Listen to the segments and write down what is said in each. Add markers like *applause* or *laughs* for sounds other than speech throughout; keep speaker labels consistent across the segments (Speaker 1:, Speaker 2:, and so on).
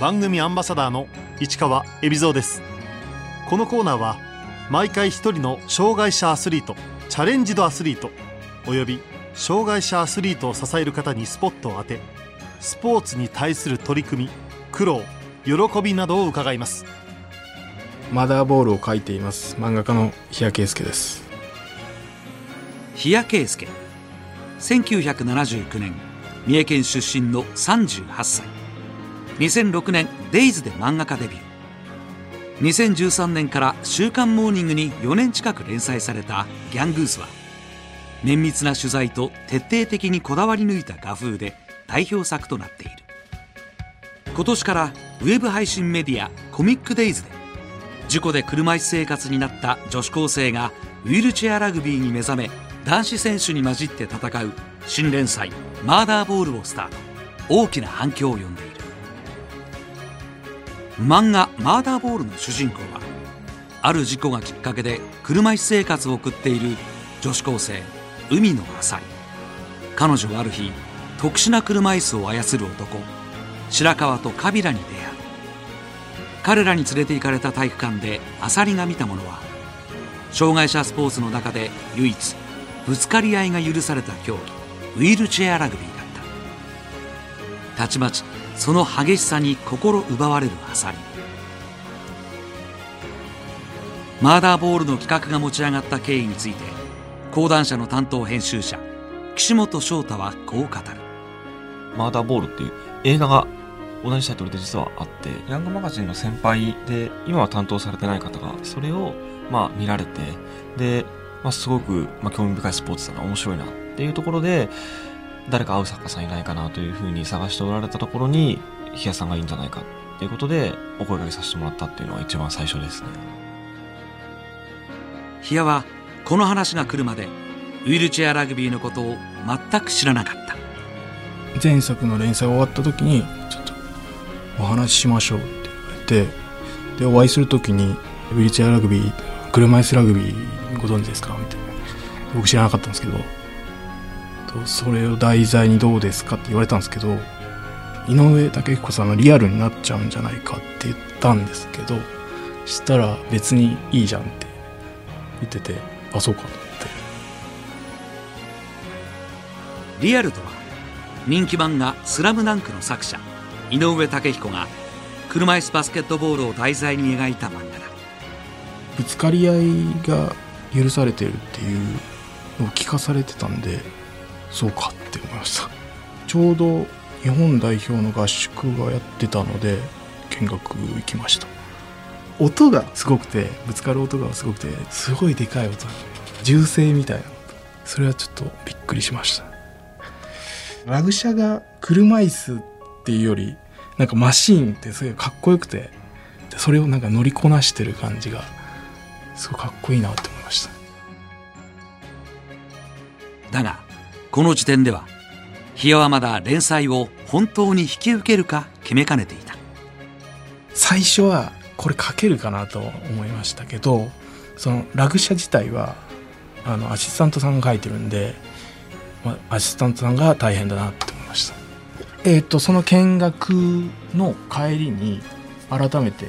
Speaker 1: 番組アンバサダーの市川恵比蔵です。このコーナーは毎回一人の障害者アスリートチャレンジドアスリートおよび障害者アスリートを支える方にスポットを当てスポーツに対する取り組み苦労喜びなどを伺います。
Speaker 2: マダーボールを描いています。漫画家の日谷圭介です。
Speaker 3: 日谷圭介。1979年三重県出身の38歳2006年デイズで漫画家デビュー。2013年から「週刊モーニング」に4年近く連載された「ギャングース」は綿密な取材と徹底的にこだわり抜いた画風で代表作となっている。今年からウェブ配信メディアコミックデイズで事故で車椅子生活になった女子高生がウィルチェアラグビーに目覚め男子選手に混じって戦う新連載「マーダーボール」をスタート。大きな反響を呼んでいる。漫画「マーダーボール」の主人公はある事故がきっかけで車椅子生活を送っている女子高生海野浅井彼女はある日特殊な車椅子を操る男白川とカビラに出会う。彼らに連れて行かれた体育館でアサリが見たものは障害者スポーツの中で唯一ぶつかり合いが許された競技ウィールチェアラグビーだった。たちまちその激しさに心奪われるアサリ。マーダーボールの企画が持ち上がった経緯について講談社の担当編集者岸本翔太はこう語る。
Speaker 4: マーダーボールっていう映画が同じタイトルで実はあってヤングマガジンの先輩で今は担当されてない方がそれをまあ見られてで、まあ、すごくまあ興味深いスポーツだな面白いなっていうところで誰か会う作家さんいないかなというふうに探しておられたところに日谷さんがいいんじゃないかっていうことでお声掛けさせてもらったっていうのが一番最初ですね
Speaker 3: 日谷はこの話が来るまでウィルチェアラグビーのことを全く知らなかった
Speaker 2: 前作の連載終わった時にちょっとお話ししましょうって言われてでお会いする時に「ウィルチェアラグビー車椅子ラグビーご存知ですか?」みたいな僕知らなかったんですけどとそれを題材にどうですかって言われたんですけど井上武彦さんのリアルになっちゃうんじゃないかって言ったんですけどしたら別にいいじゃんって言っててあそうかと思って。
Speaker 3: リアルとは人気漫画「スラムダンクの作者井上武彦が車椅子バスケットボールを題材に描いた漫画だ。
Speaker 2: ぶつかり合いが許されてるっていうのを聞かされてたんでそうかって思いました。ちょうど日本代表の合宿がやってたので見学行きました。音がすごくてぶつかる音がすごくてすごいでかい音。なんで銃声みたいな。それはちょっとびっくりしました。ラグ車が車椅子っていうよりなんかマシーンってすごいかっこよくてでそれをなんか乗りこなしてる感じがすごいかっこいいなって思いました。
Speaker 3: だがこの時点では日谷はまだ連載を本当に引き受けるか決めかねていた
Speaker 2: 最初はこれ書けるかなと思いましたけどそのラグ車自体はあのアシスタントさんが書いてるんで、まあ、アシスタントさんが大変だなって思いましたえっ、とその見学の帰りに改めて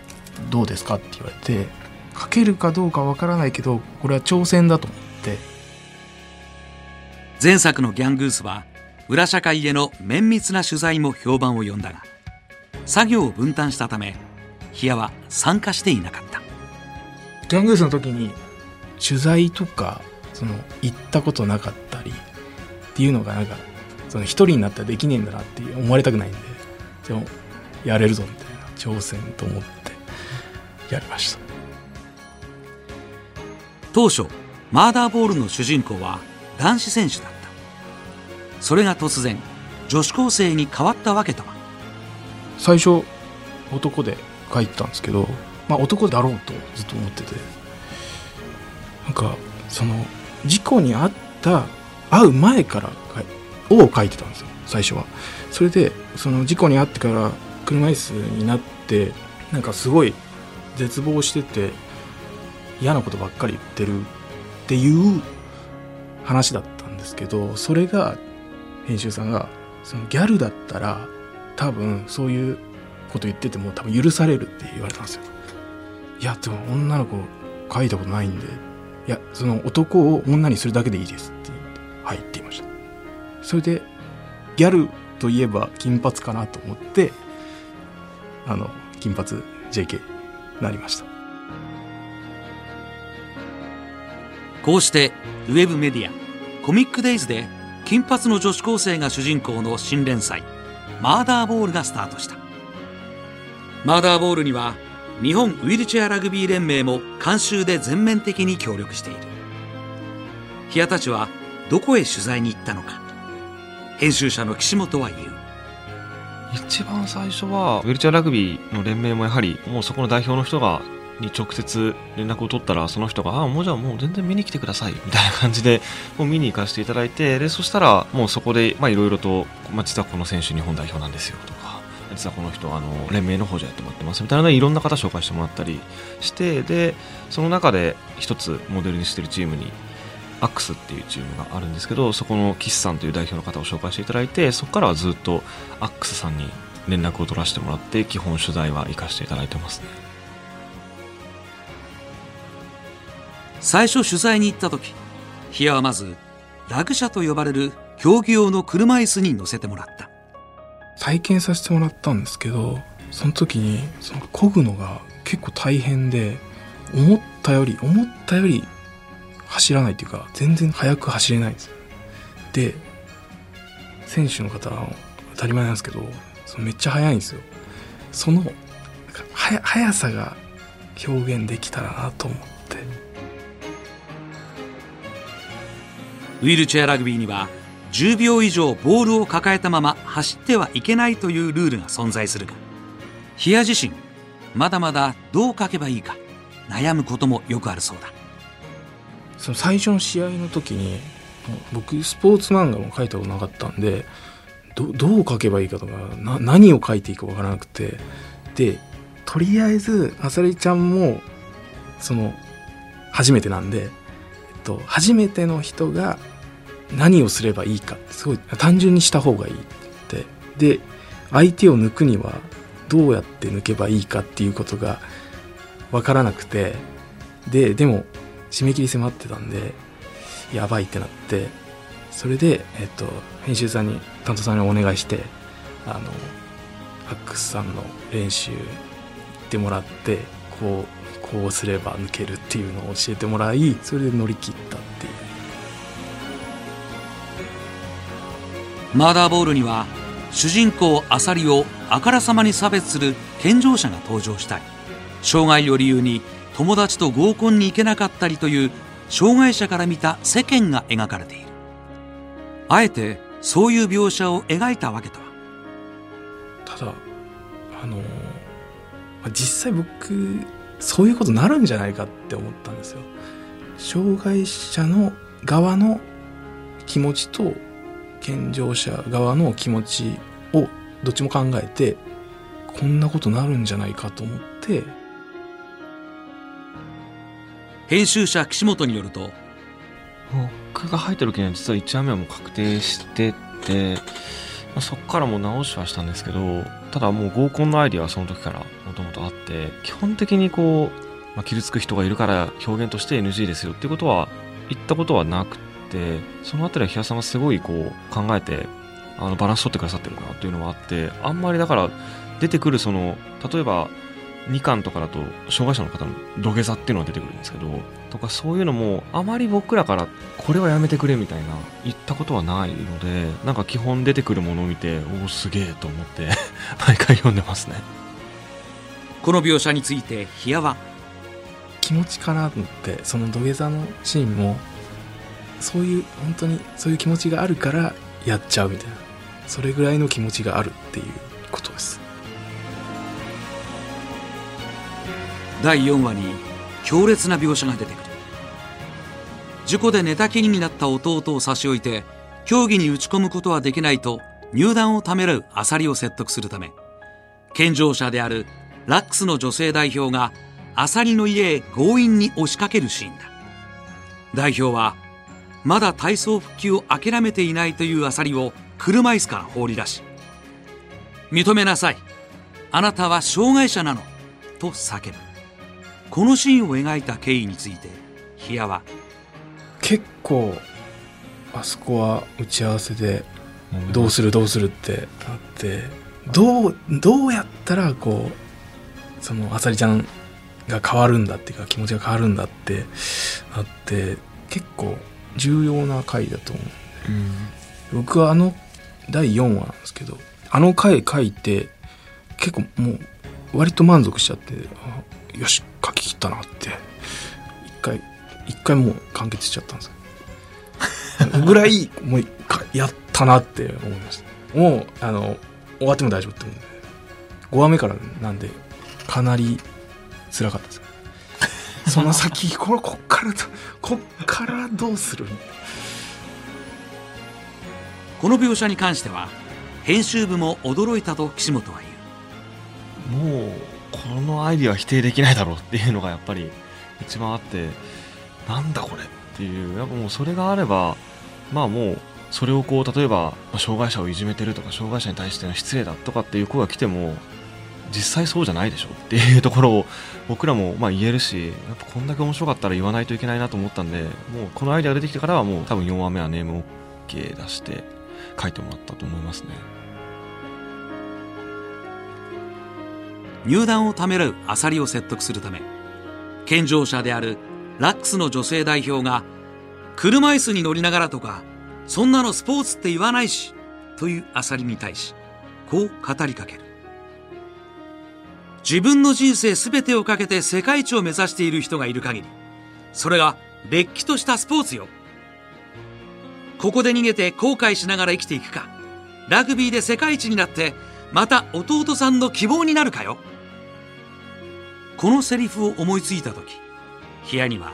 Speaker 2: 「どうですか?」って言われて書けるかどうかわからないけどこれは挑戦だと思って
Speaker 3: 前作の「ギャングース」は裏社会への綿密な取材も評判を呼んだが作業を分担したため日谷は参加していなかった。
Speaker 2: ギャングースの時に取材とかその行ったことなかったりっていうのがなんかその一人になったらできねえんだなって思われたくないんででもやれるぞみたいな挑戦と思ってやりました。
Speaker 3: 当初マーダーボールの主人公は男子選手だった。それが突然女子高生に変わったわけとは。
Speaker 2: 最初男で書いてたんですけど、まあ、男だろうとずっと思ってて。なんかその事故に遭った会う前からを書いてたんですよ最初は。それでその事故に遭ってから車椅子になってなんかすごい絶望してて嫌なことばっかり言ってるっていう話だったんですけどそれが編集さんがそのギャルだったら多分そういうこと言ってても多分許されるって言われたんですよ。いやでも女の子書いたことないんで。いやその男を女にするだけでいいですって言ってはいって言いました。それでギャルといえば金髪かなと思ってあの金髪 JK になりました。
Speaker 3: こうしてウェブメディアコミックデイズで金髪の女子高生が主人公の新連載マーダーボールがスタートした。マーダーボールには日本ウィルチェアラグビー連盟も監修で全面的に協力している。日谷たちはどこへ取材に行ったのか。編集者の岸本は言う。
Speaker 4: 一番最初はウェルチャーラグビーの連盟もやはりもうそこの代表の人がに直接連絡を取ったらその人が「ああもうじゃあもう全然見に来てください」みたいな感じでもう見に行かせていただいてでそしたらもうそこでいろいろと、まあ、実はこの選手日本代表なんですよとか実はこの人あの連盟の方じゃやってもらってますみたいないろんな方紹介してもらったりしてでその中で一つモデルにしてるチームにアックスっていうチームがあるんですけどそこの岸さんという代表の方を紹介していただいてそこからはずっとアックスさんに連絡を取らせてもらって基本取材は行かせていただいてますね。
Speaker 3: 最初取材に行った時ヒアはまずラグ車と呼ばれる競技用の車椅子に乗せてもらった。
Speaker 2: 体験させてもらったんですけどその時にその漕ぐのが結構大変で思ったより思ったより走らないっていうか全然速く走れないんです。よで選手の方当たり前なんですけどそのめっちゃ速いんですよ。その速さが表現できたらなと思って。
Speaker 3: ウィルチェアラグビーには10秒以上ボールを抱えたまま走ってはいけないというルールが存在するがヒア自身まだまだどう書けばいいか悩むこともよくあるそうだ。
Speaker 2: その最初の試合の時に僕スポーツ漫画も書いたことなかったんでどどう書けばいいかとかな何を書いていいかわからなくてでとりあえずあさりちゃんもその初めてなんで、と、初めての人が何をすればいいかすごい単純にした方がいいって。で相手を抜くにはどうやって抜けばいいかっていうことが分からなくて。ででも締め切り迫ってたんでやばいってなって。それで、えっと、編集さんに担当さんにお願いしてあのアックスさんの練習行ってもらってこうこうすれば抜けるっていうのを教えてもらいそれで乗り切ったっていう。
Speaker 3: マーダーボールには主人公アサリをあからさまに差別する健常者が登場したり障害を理由に友達と合コンに行けなかったりという障害者から見た世間が描かれている。あえてそういう描写を描いたわけとは。
Speaker 2: ただあの実際僕そういうことになるんじゃないかって思ったんですよ。障害者の側の気持ちと健常者側の気持ちをどっちも考えてこんなことなるんじゃないかと思って。
Speaker 3: 編集者岸本によると
Speaker 4: 僕が入った時には実は1話目はもう確定してて、まあ、そこからもう直しはしたんですけどただもう合コンのアイディアはその時からもともとあって基本的にこう、まあ、傷つく人がいるから表現として NG ですよっていうことは言ったことはなくてそのあたりは日野さんがすごいこう考えてあのバランス取ってくださってるなっていうのはあってあんまりだから出てくるその例えば2巻とかだと障害者の方の土下座っていうのが出てくるんですけどとかそういうのもあまり僕らからこれはやめてくれみたいな言ったことはないのでなんか基本出てくるものを見ておおすげえと思って *laughs* 毎回読んでますね。
Speaker 3: この描写についてヒアは
Speaker 2: 気持ちかなと思ってその土下座のシーンもそういう本当にそういう気持ちがあるからやっちゃうみたいな。それぐらいの気持ちがあるっていうことです。
Speaker 3: 第4話に強烈な描写が出てくる。事故で寝たきりになった弟を差し置いて競技に打ち込むことはできないと入団をためらうアサリを説得するため健常者であるラックスの女性代表がアサリの家へ強引に押しかけるシーンだ。代表はまだ体操復帰を諦めていないというアサリを車椅子から放り出し認めなさいあなたは障害者なのと叫ぶ。このシーンを描いた経緯についてヒアは
Speaker 2: 結構あそこは打ち合わせでどうするどうするってなってどうどうやったらこうそのあさりちゃんが変わるんだっていうか気持ちが変わるんだってなって結構重要な回だと思う
Speaker 4: うん。
Speaker 2: 僕はあの第4話なんですけどあの回書いて結構もう割と満足しちゃってあよし書き切ったなって一回一回もう完結しちゃったんですよ。*laughs* ぐらいもうかやったなって思いました。もうあの終わっても大丈夫って思うんで。5話目からなんでかなり辛かったですその先 *laughs* これこっからどこっからどうする？
Speaker 3: この描写に関しては編集部も驚いたと岸本は言う。
Speaker 4: もうこのアイディアは否定できないだろうっていうのがやっぱり一番あってなんだこれっていう。やっぱもうそれがあればまあもうそれをこう例えばまあ障害者をいじめてるとか障害者に対しての失礼だとかっていう声が来ても実際そうじゃないでしょっていう *laughs* ところを僕らもまあ言えるしやっぱこんだけ面白かったら言わないといけないなと思ったんでもうこのアイデアが出てきてからはもう多分4話目はネーム OK 出して書いてもらったと思いますね。
Speaker 3: 入団をためらうアサリを説得するため健常者であるラックスの女性代表が車椅子に乗りながらとかそんなのスポーツって言わないしというアサリに対しこう語りかける自分の人生全てをかけて世界一を目指している人がいる限りそれがれっきとしたスポーツよ。ここで逃げて後悔しながら生きていくかラグビーで世界一になってまた弟さんの希望になるかよ。このセリフを思いついた時部屋には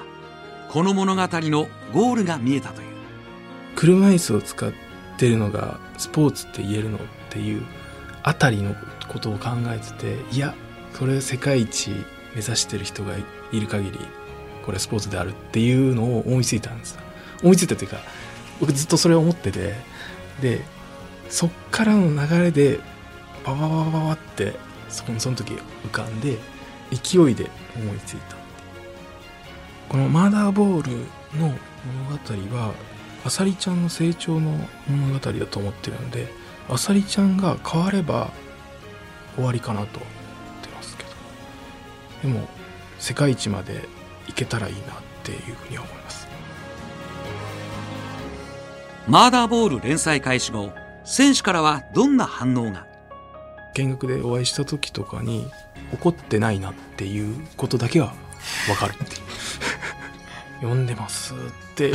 Speaker 3: この物語のゴールが見えたという。
Speaker 2: 車椅子を使ってるのがスポーツって言えるのっていうあたりのことを考えてていやそれ世界一目指してる人がいる限りこれスポーツであるっていうのを思いついたんです。思いついたというか僕ずっとそれを思っててでそっからの流れでババババババってそこにその時浮かんで勢いで思いついたこのマーダーボールの物語はあさりちゃんの成長の物語だと思ってるのであさりちゃんが変われば終わりかなと。でも世界一までいけたらいいなっていうふうには思います。
Speaker 3: マーダーボール連載開始後選手からはどんな反応が？
Speaker 2: 見学でお会いした時とかに怒ってないなっていうことだけは分かるっていう。*laughs* 読んでますってい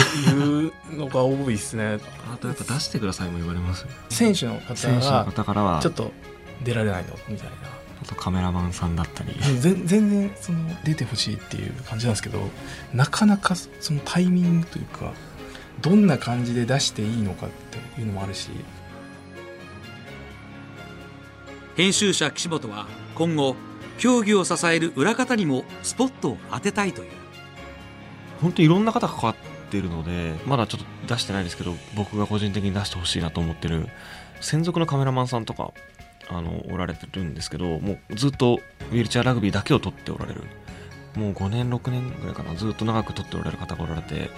Speaker 2: うのが多いですね。
Speaker 4: あとやっぱ出してくださいも言われます
Speaker 2: 選手の方
Speaker 4: 選手の
Speaker 2: が
Speaker 4: 方からは。
Speaker 2: ちょっと出られないの？みたいな
Speaker 4: あとカメラマンさんだったり。
Speaker 2: 全全然その出てほしいっていう感じなんですけどなかなかそのタイミングというかどんな感じで出していいのかっていうのもあるし。
Speaker 3: 編集者岸本は今後競技を支える裏方にもスポットを当てたいという。
Speaker 4: 本当にいろんな方が関わっているのでまだちょっと出してないですけど僕が個人的に出してほしいなと思ってる専属のカメラマンさんとかあのおられてるんですけどもうずっとウィルチャーラグビーだけを撮っておられる。もう5年6年ぐらいかな。ずっと長く撮っておられる方がおられて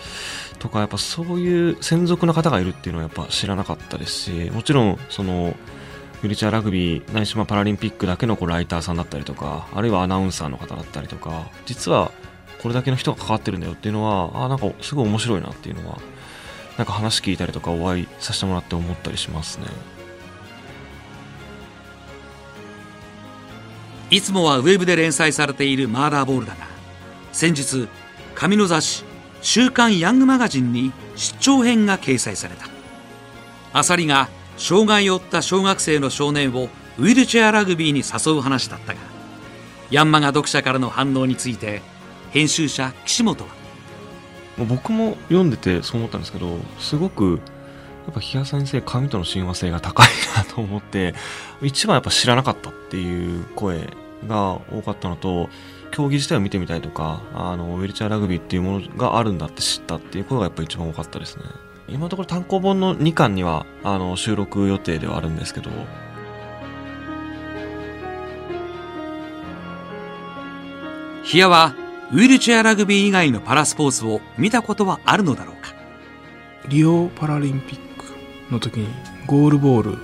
Speaker 4: とかやっぱそういう専属の方がいるっていうのはやっぱ知らなかったですしもちろんそのウィルチャーラグビーないしまパラリンピックだけのこうライターさんだったりとかあるいはアナウンサーの方だったりとか実はこれだけの人が関わってるんだよっていうのはあなんかすごい面白いなっていうのはなんか話聞いたりとかお会いさせてもらって思ったりしますね。
Speaker 3: いつもはウェブで連載されているマーダーボールだが先日紙の雑誌「週刊ヤングマガジン」に出張編が掲載された。アサリが障害を負った小学生の少年をウィルチェアラグビーに誘う話だったがヤンマガ読者からの反応について編集者岸本は。
Speaker 4: 僕も読んでてそう思ったんですけどすごくやっぱ日谷先生紙との親和性が高いなと思って一番やっぱ知らなかったっていう声が多かったのと競技自体を見てみたいとかあのウィルチャーラグビーっていうものがあるんだって知ったっていう声がやっぱ一番多かったですね。今のところ単行本の2巻にはあの収録予定ではあるんですけど。
Speaker 3: ヒアはウィルチェアラグビー以外のパラスポーツを見たことはあるのだろうか？
Speaker 2: リオパラリンピックの時にゴールボール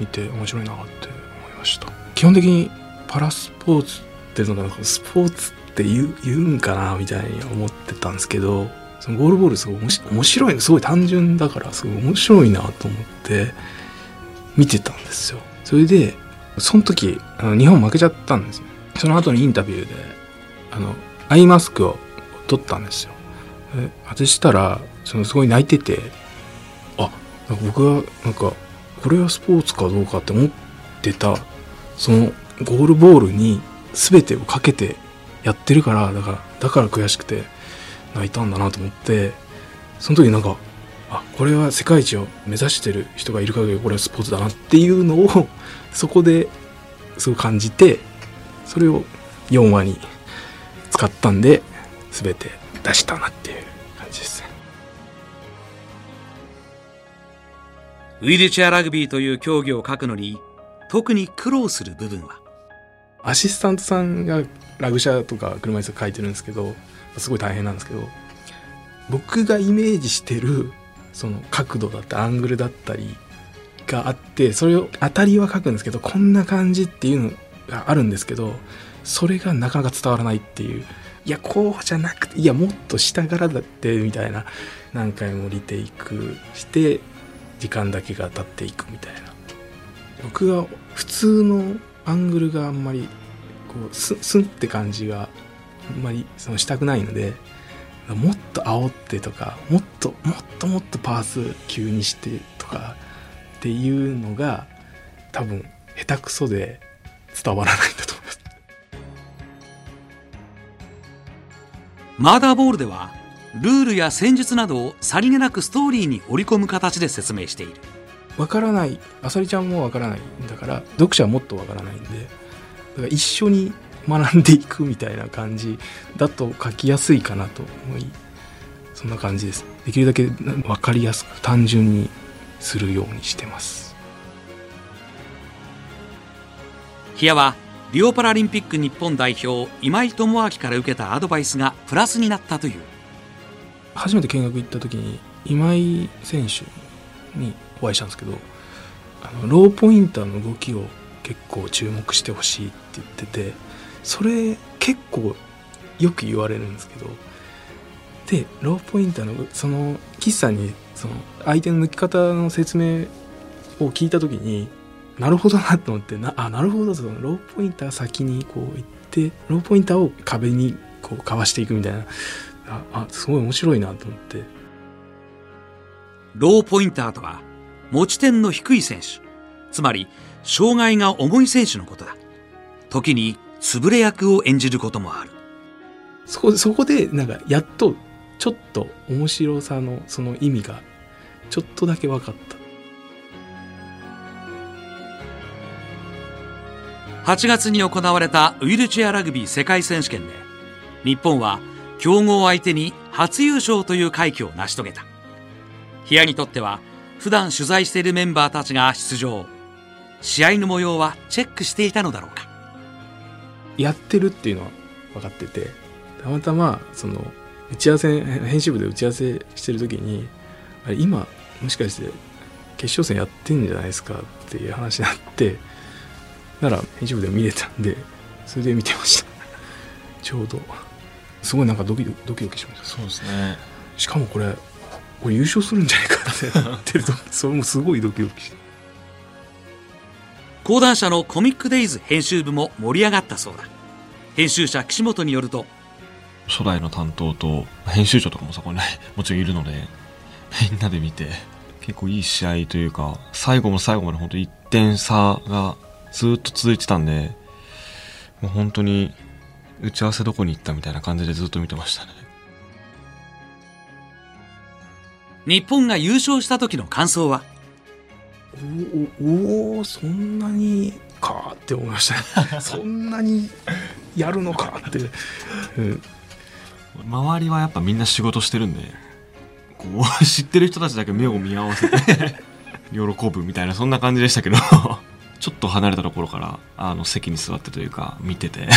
Speaker 2: 見て面白いなって思いました。基本的にパラスポーツっていうのがスポーツって言う言うんかなみたいに思ってたんですけどそのゴールボールすごい面白いすごい単純だからすごい面白いなと思って見てたんですよ。それでその時あの日本負けちゃったんですよ。その後のインタビューであのアイマスクを取ったんですよ。で外したらそのすごい泣いててなんか僕はなんかこれはスポーツかどうかって思ってたそのゴールボールに全てをかけてやってるからだからだから悔しくて泣いたんだなと思ってその時なんかあこれは世界一を目指してる人がいる限りこれはスポーツだなっていうのを *laughs* そこですごい感じてそれを4話に使ったんで全て出したなっていう。
Speaker 3: ウィルチェアラグビーという競技を書くのに特に苦労する部分は？
Speaker 2: アシスタントさんがラグシャとか車椅子書いてるんですけどすごい大変なんですけど僕がイメージしてるその角度だったアングルだったりがあってそれを当たりは書くんですけどこんな感じっていうのがあるんですけどそれがなかなか伝わらないっていう。いやこうじゃなくていやもっと下からだってみたいな何回もリテイクして時間だけが経っていくみたいな。僕が普通のアングルがあんまりこうスンスンって感じがあんまりそのしたくないのでもっと煽ってとかもっともっともっとパース急にしてとかっていうのが多分下手くそで伝わらないんだと思います。
Speaker 3: マーダーボールではルールや戦術などをさりげなくストーリーに織り込む形で説明している。
Speaker 2: わからない。あさりちゃんもわからないんだから読者はもっとわからないんでだから一緒に学んでいくみたいな感じだと書きやすいかなと思いそんな感じです。できるだけ分かりやすく単純にするようにしてます。
Speaker 3: ヒアはリオパラリンピック日本代表今井智明から受けたアドバイスがプラスになったという
Speaker 2: 初めて見学行った時に今井選手にお会いしたんですけどあのローポインターの動きを結構注目してほしいって言っててそれ結構よく言われるんですけどでローポインターのその岸さんにその相手の抜き方の説明を聞いた時になるほどなと思ってなあなるほどそのローポインター先にこう行ってローポインターを壁にこうかわしていくみたいなああすごい面白いなと思って。
Speaker 3: ローポインターとは持ち点の低い選手。つまり障害が重い選手のことだ。時に潰れ役を演じることもある。
Speaker 2: そこでそこでなんかやっとちょっと面白さのその意味がちょっとだけ分かった。
Speaker 3: 8月に行われたウィルチェアラグビー世界選手権で日本は強豪相手に初優勝という快挙を成し遂げた。ヒアにとっては普段取材しているメンバーたちが出場。試合の模様はチェックしていたのだろうか。
Speaker 2: やってるっていうのは分かっててたまたまその打ち合わせ編集部で打ち合わせしてる時にあれ今もしかして決勝戦やってんじゃないですか？っていう話になってなら編集部でも見れたんでそれで見てました。ちょうど。すごいなんかドキドキドキドキしました。
Speaker 4: そうですね。
Speaker 2: しかもこれこれ優勝するんじゃないかってなってるとそれもすごいドキドキし。て
Speaker 3: 講談社のコミックデイズ編集部も盛り上がったそうだ。編集者岸本によると
Speaker 4: 初代の担当と編集長とかもそこにもちろんいるのでみんなで見て結構いい試合というか最後も最後まで本当1点差がずっと続いてたんでもう本当に打ち合わせどこに行ったみたいな感じでずっと見てましたね。
Speaker 3: 日本が優勝した時の感想は？
Speaker 2: おおそんなにかって思いました。*laughs* そんなにやるのかって、うん、
Speaker 4: 周りはやっぱみんな仕事してるんでこう知ってる人たちだけ目を見合わせて *laughs* 喜ぶみたいなそんな感じでしたけどちょっと離れたところからあの席に座ってというか見てて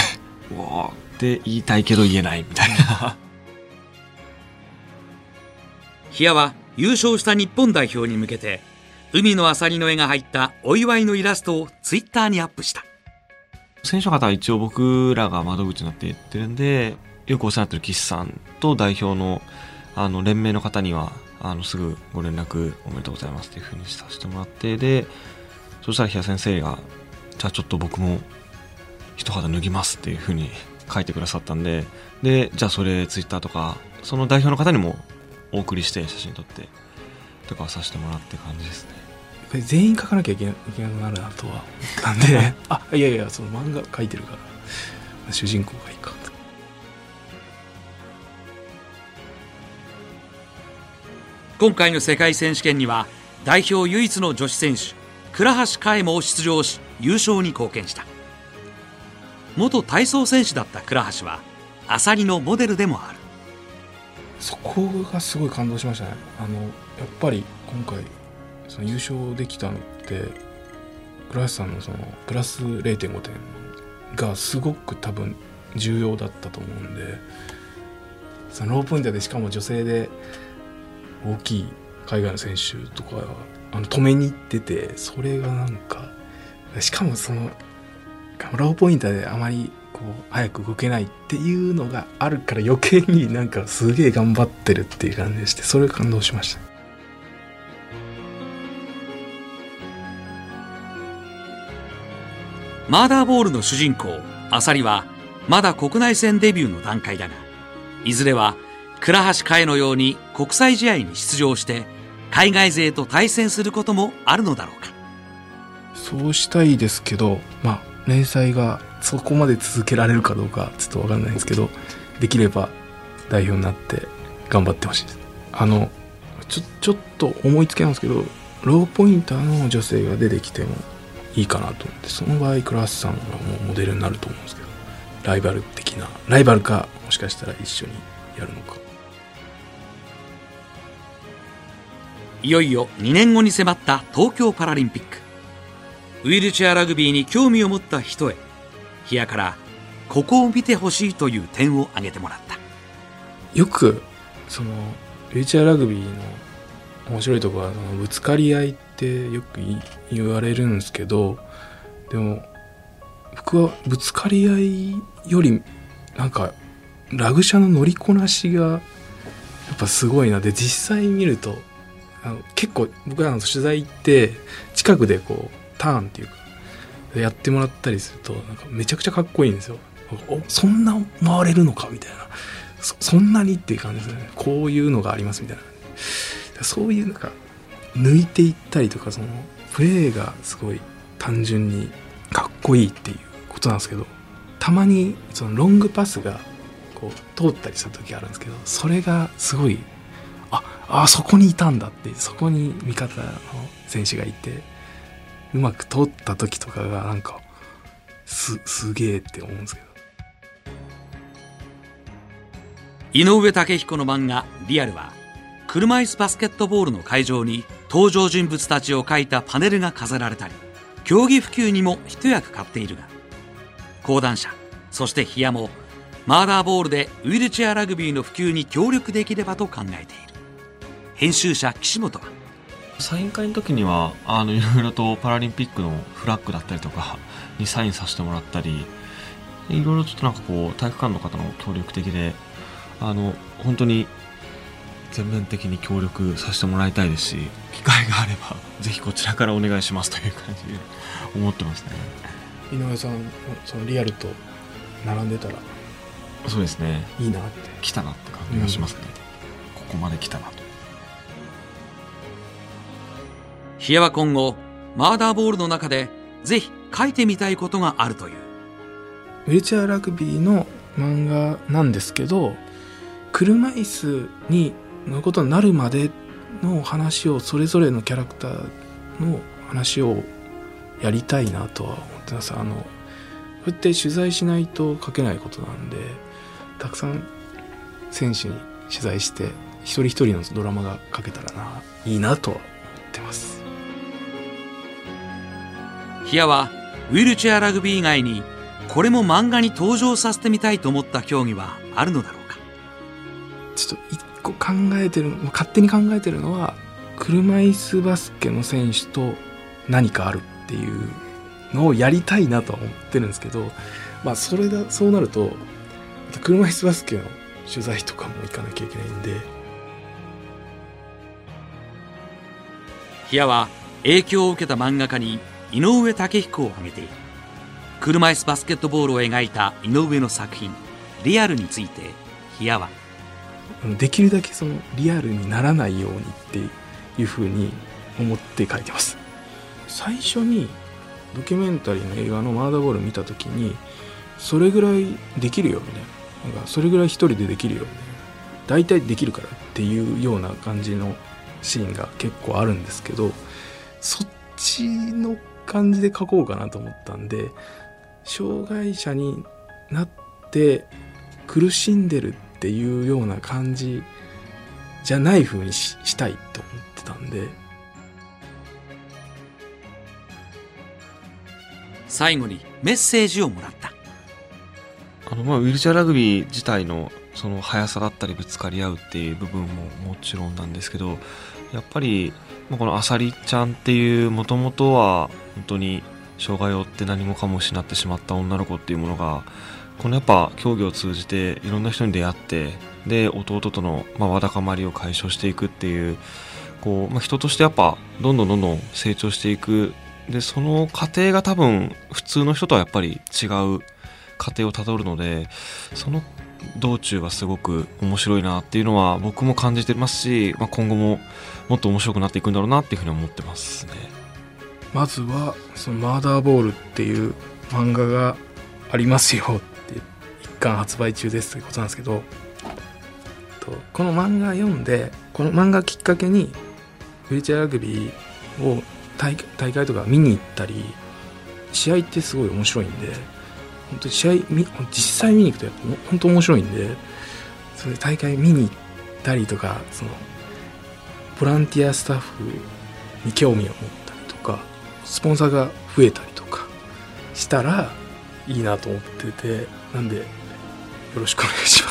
Speaker 4: うわーって言いたいけど言えないみたいな。*laughs*
Speaker 3: 比嘉は優勝した日本代表に向けて海のアサリの絵が入ったお祝いのイラストをツイッターにアップした。
Speaker 4: 選手の方は一応僕らが窓口になって言ってるんでよくお世話になってる岸さんと代表のあの連盟の方にはあのすぐご連絡おめでとうございますっていうふうにさせてもらってでそしたら比嘉先生がじゃあちょっと僕も一肌脱ぎますっていうふうに書いてくださったんででじゃあそれツイッターとかその代表の方にもお送りして写真撮ってとかさせてもらって感じですね。
Speaker 2: これ全員書かなきゃいけないけなくなるなとは。思ったんであいやいやその漫画書いてるから。主人公がいいか。と
Speaker 3: 今回の世界選手権には代表唯一の女子選手倉橋香衣も出場し優勝に貢献した元体操選手だった倉橋はアサリのモデルでもある。
Speaker 2: そこがすごい感動しましたね。あのやっぱり今回その優勝できたのって倉橋さんのそのプラス0.5点がすごく多分重要だったと思うんでそのローポインターでしかも女性で大きい海外の選手とかあの止めに行っててそれがなんかしかもそのローポインターであまりこう早く動けないっていうのがあるから余計になんかすげえ頑張ってるっていう感じでしてそれ感動しました。
Speaker 3: マーダーボールの主人公アサリはまだ国内戦デビューの段階だがいずれは倉橋香衣のように国際試合に出場して海外勢と対戦することもあるのだろうか。
Speaker 2: そうしたいですけどまあ連載がそこまで続けられるかどうかちょっと分かんないんですけどできれば代表になって頑張ってほしいです。あのちょちょっと思いつきなんですけどローポインターの女性が出てきてもいいかなと思ってその場合クラスさんがもうモデルになると思うんですけどライバル的なライバルかもしかしたら一緒にやるのか。
Speaker 3: いよいよ2年後に迫った東京パラリンピック。ウィルチェアラグビーに興味を持った人へヒアからここを見てほしいという点を挙げてもらった。
Speaker 2: よくそのウィルチェアラグビーの面白いところはそのぶつかり合いってよく言われるんですけどでも僕はぶつかり合いよりなんかラグ車の乗りこなしがやっぱすごいな。で実際見るとあの結構僕らの取材行って近くでこうターンっていうかやってもらったりするとなんかめちゃくちゃかっこいいんですよ。おそんな回れるのかみたいな。そんなにっていう感じですね。こういうのがありますみたいな。そういうなんか抜いていったりとかそのプレーがすごい単純にかっこいいっていうことなんですけどたまにそのロングパスがこう通ったりした時あるんですけどそれがすごいああそこにいたんだってそこに味方の選手がいてうまく通った時とかがなんかすすげえって思うんですけど。
Speaker 3: 井上武彦の漫画「リアルは車椅子バスケットボールの会場に登場人物たちを描いたパネルが飾られたり競技普及にも一役買っているが講談社そしてヒアもマーダーボールでウィルチェアラグビーの普及に協力できればと考えている。編集者岸本は
Speaker 4: サイン会の時にはあのいろいろとパラリンピックのフラッグだったりとかにサインさせてもらったりいろいろちょっとなんかこう体育館の方の協力的であの本当に全面的に協力させてもらいたいですし機会があればぜひこちらからお願いしますという感じで思ってますね。
Speaker 2: 井上さんそのリアルと並んでたら
Speaker 4: そうですね。
Speaker 2: いいなって。
Speaker 4: 来たなって感じがしますね、ここまで来たなと
Speaker 3: ヒアは今後マーダーボールの中でぜひ書いてみたいことがあるという。
Speaker 2: ウィルチェアラグビーの漫画なんですけど車椅子に乗ることになるまでの話をそれぞれのキャラクターの話をやりたいなとは思ってますあのこうやって取材しないと書けないことなんでたくさん選手に取材して一人一人のドラマが書けたらないいなとは思ってます。
Speaker 3: ヒアはウィルチェアラグビー以外にこれも漫画に登場させてみたいと思った競技はあるのだろうか？
Speaker 2: ちょっと一個考えてる勝手に考えてるのは車椅子バスケの選手と何かあるっていうのをやりたいなとは思ってるんですけどまあそれだそうなると車椅子バスケの取材とかも行かなきゃいけないんで。
Speaker 3: 比嘉は影響を受けた漫画家に井上武彦を挙げている。車椅子バスケットボールを描いた井上の作品「リアル」について比嘉は。
Speaker 2: できるだけそのリアルにならないようにっていうふうに思って書いてます。最初にドキュメンタリーの映画のマーダーボール見た時にそれぐらいできるよみたいな。なんかそれぐらい一人でできるよみたいな。大体できるからっていうような感じのシーンが結構あるんですけどそっちの感じで書こうかなと思ったんで障害者になって苦しんでるっていうような感じじゃない風にししたいと思ってたんで。
Speaker 3: 最後にメッセージをもらった。
Speaker 4: あのまあウィルチャーラグビー自体のその速さだったりぶつかり合うっていう部分ももちろんなんですけどやっぱりまあこのあさりちゃんっていうもともとは本当に障害を負って何もかも失ってしまった女の子っていうものがこのやっぱ競技を通じていろんな人に出会ってで弟とのまあわだかまりを解消していくっていうこう、まあ、人としてやっぱどんどんどんどん成長していくでその過程が多分普通の人とはやっぱり違う過程をたどるのでその道中はすごく面白いなっていうのは僕も感じてますし、まあ、今後ももっと面白くなっていくんだろうなっていうふうに思ってますね。
Speaker 2: まずはそのマーダーボールっていう漫画がありますよって一巻発売中ですということなんですけどこの漫画読んでこの漫画きっかけにウィルチャーラグビーを大会とか見に行ったり試合ってすごい面白いんで本当に試合実際見に行くとやっぱ本当面白いんでそれで大会見に行ったりとかそのボランティアスタッフに興味を持ったりとかスポンサーが増えたりとかしたらいいなと思っててなんでよろしくお願いします。